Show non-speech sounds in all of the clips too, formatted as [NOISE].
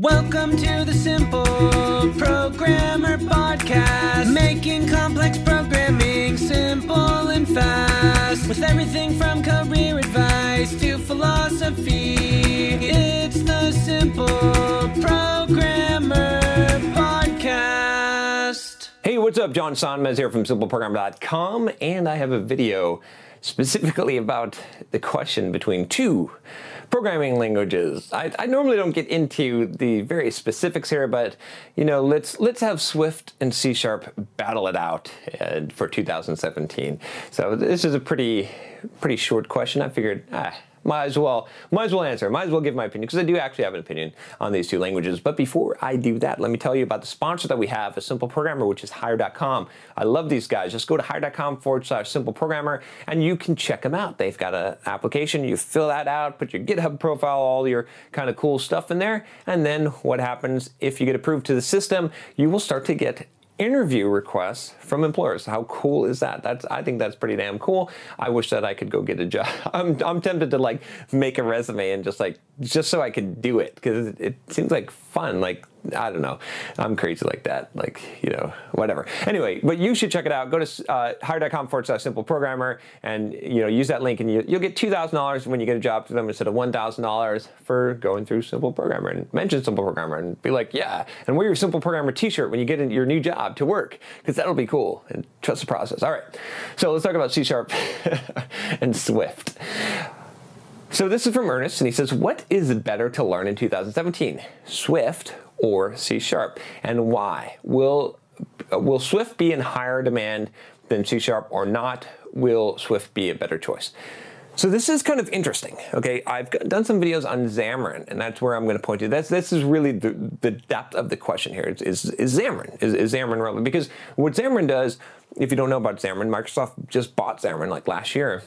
Welcome to the Simple Programmer Podcast, making complex programming simple and fast. With everything from career advice to philosophy, it's the Simple Programmer Podcast. Hey, what's up? John Sonmez here from SimpleProgrammer.com, and I have a video specifically about the question between two programming languages. I, I, normally don't get into the very specifics here, but you know, let's let's have Swift and C Sharp battle it out uh, for 2017. So this is a pretty pretty short question. I figured, ah, might as well might as well answer. Might as well give my opinion because i do actually have an opinion on these two languages. But before i do that let me tell you about the sponsor that we have a simple programmer which is hired.com i love these guys. Just go to hired.com forward slash simple programmer and you can check them out. They've got an application. You fill that out put your github profile all your kind of cool stuff in there and then what happens if you get approved to the system you will start to get interview requests from employers. How cool is that? That's I think that's pretty damn cool. I wish that I could go get a job. [LAUGHS] I'm, I'm tempted to like make a resume and just like just so I could do it because it, it seems like fun. Like I don't know. I'm crazy like that. Like, you know, whatever. Anyway, but you should check it out. Go to uh, hired.com forward slash simple programmer and, you know, use that link and you, will get $2,000 when you get a job through them instead of $1,000 for going through Simple Programmer and mention Simple Programmer and be like, yeah, and wear your Simple Programmer t-shirt when you get in your new job to work because that'll be cool and trust the process. All right. So let's talk about C Sharp [LAUGHS] and Swift. So this is from Ernest, and he says, What is better to learn in 2017, Swift or C Sharp, and why? Will, will Swift be in higher demand than C Sharp or not? Will Swift be a better choice? So this is kind of interesting. Okay, I've done some videos on Xamarin, and that's where I'm going to point to. That's this is really the, the depth of the question here. Is, is, is Xamarin is, is Xamarin relevant? Because what Xamarin does, if you don't know about Xamarin, Microsoft just bought Xamarin like last year,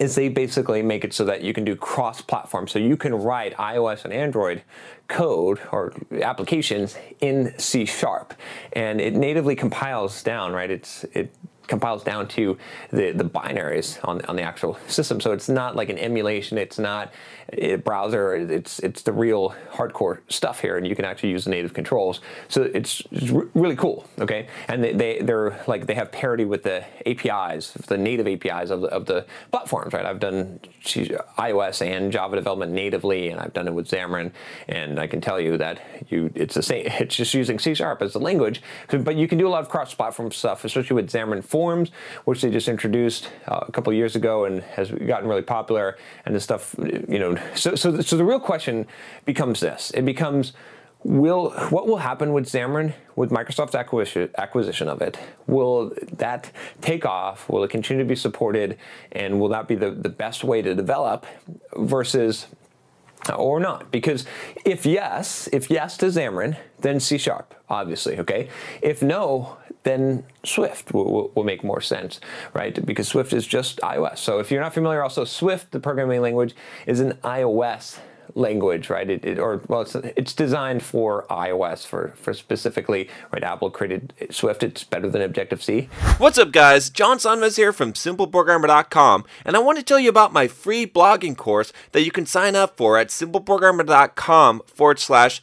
is they basically make it so that you can do cross-platform. So you can write iOS and Android code or applications in C Sharp, and it natively compiles down. Right? It's it compiles down to the, the binaries on, on the actual [LAUGHS] system. So it's not like an emulation, it's not a browser, it's, it's the real hardcore stuff here, and you can actually use the native controls. So it's, it's really cool, okay? And they, they, they're like, they have parity with the APIs, the native APIs of the, of the platforms, right? I've done iOS and Java development natively, and I've done it with Xamarin, and I can tell you that you it's the same, [LAUGHS] it's just using C Sharp as the language, but you can do a lot of cross-platform stuff, especially with Xamarin Forms, which they just introduced uh, a couple years ago and has gotten really popular. And the stuff, you know, so so so the real question becomes this: it becomes will what will happen with Xamarin with Microsoft's acquisition, acquisition of it? Will that take off? Will it continue to be supported? And will that be the, the best way to develop versus or not? Because if yes, if yes to Xamarin, then C Sharp, obviously, okay? If no, then Swift will, will, make more sense, right? Because Swift is just iOS. So if you're not familiar, also Swift, the programming language, is an iOS language, right? It, it, or well, it's, it's designed for iOS for for specifically, right? Apple created Swift. It's better than Objective C. What's up, guys? John Sonmez here from SimpleProgrammer.com, and I want to tell you about my free blogging course that you can sign up for at SimpleProgrammer.com forward slash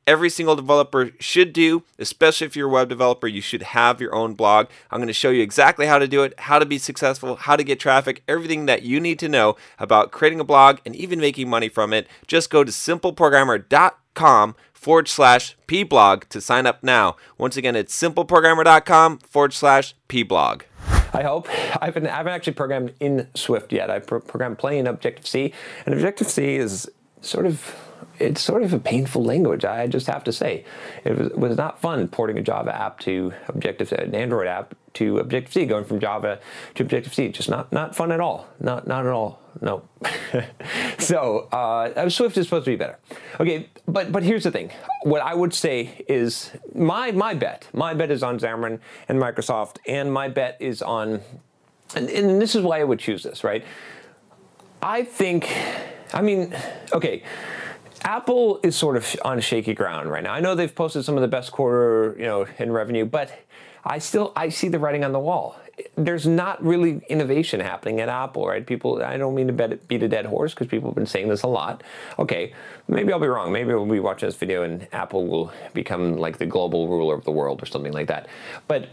every single developer should do, especially if you're a web developer, you should have your own blog. I'm going to show you exactly how to do it, how to be successful, how to get traffic, everything that you need to know about creating a blog and even making money from it. Just go to simpleprogrammer.com forward slash pblog to sign up now. Once again, it's simpleprogrammer.com forward slash pblog. I hope. I haven't, I haven't actually programmed in Swift yet. I've pro- programmed plenty in Objective C, and Objective C is sort of it's sort of a painful language. I just have to say, it was, was not fun porting a Java app to Objective, an Android app to Objective C, going from Java to Objective C. Just not not fun at all. Not not at all. No. [LAUGHS] so uh, Swift is supposed to be better. Okay, but but here's the thing. What I would say is my my bet. My bet is on Xamarin and Microsoft, and my bet is on, and, and this is why I would choose this. Right. I think I mean, okay. Apple is sort of on shaky ground right now. I know they've posted some of the best quarter, you know, in revenue, but I still I see the writing on the wall. There's not really innovation happening at Apple, right? People, I don't mean to beat a dead horse because people have been saying this a lot. Okay, maybe I'll be wrong. Maybe we'll be watching this video and Apple will become like the global ruler of the world or something like that. But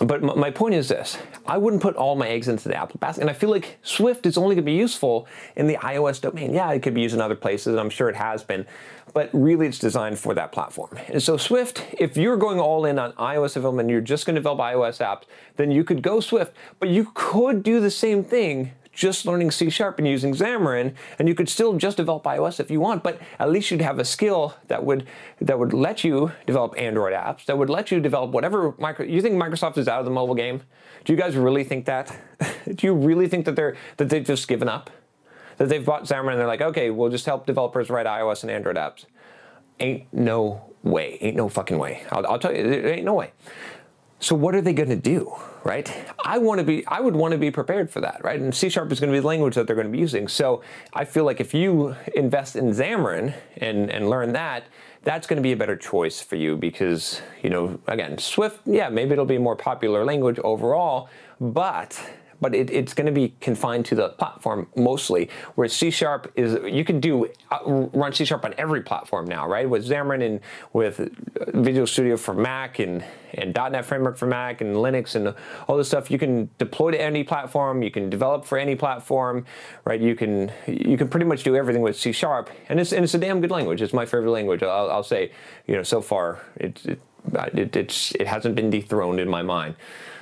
but my point is this I wouldn't put all my eggs into the Apple basket. And I feel like Swift is only going to be useful in the iOS domain. Yeah, it could be used in other places, and I'm sure it has been, but really it's designed for that platform. And so, Swift, if you're going all in on iOS development and you're just going to develop iOS apps, then you could go Swift, but you could do the same thing just learning C Sharp and using Xamarin, and you could still just develop iOS if you want, but at least you'd have a skill that would that would let you develop Android apps, that would let you develop whatever micro you think Microsoft is out of the mobile game? Do you guys really think that? [LAUGHS] Do you really think that they're that they've just given up? That they've bought Xamarin and they're like, okay, we'll just help developers write iOS and Android apps. Ain't no way. Ain't no fucking way. I'll, I'll tell you, there ain't no way. So what are they going to do, right? I want to be I would want to be prepared for that, right? And C sharp is going to be the language that they're going to be using. So I feel like if you invest in Xamarin and and learn that, that's going to be a better choice for you because, you know, again, Swift, yeah, maybe it'll be a more popular language overall, but but it, it's going to be confined to the platform mostly. Whereas C Sharp is, you can do uh, run C Sharp on every platform now, right? With Xamarin and with Visual Studio for Mac and and .NET Framework for Mac and Linux and all this stuff, you can deploy to any platform. You can develop for any platform, right? You can you can pretty much do everything with C Sharp, and it's and it's a damn good language. It's my favorite language. I'll, I'll say, you know, so far it, it, it, it's, it hasn't been dethroned in my mind.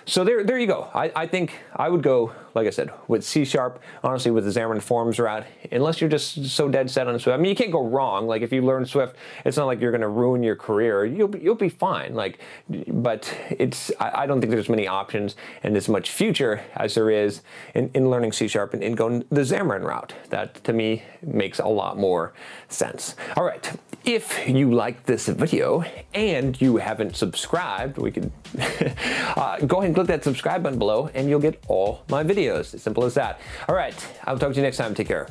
So there, there you go. I, I think I would go, like I said, with C Sharp, honestly, with the Xamarin Forms route, unless you're just so dead set on Swift. I mean, you can't go wrong. Like, if you learn Swift, it's not like you're going to ruin your career. You'll be, you'll be fine. Like, but it's, I, I don't think there's many options and as much future as there is in, in learning C Sharp and in going the Xamarin route. That, to me, makes a lot more sense. All right. If you like this video and you haven't subscribed, we can [LAUGHS] uh, go ahead and click that subscribe button below and you'll get all my videos. As simple as that. All right, I'll talk to you next time. Take care.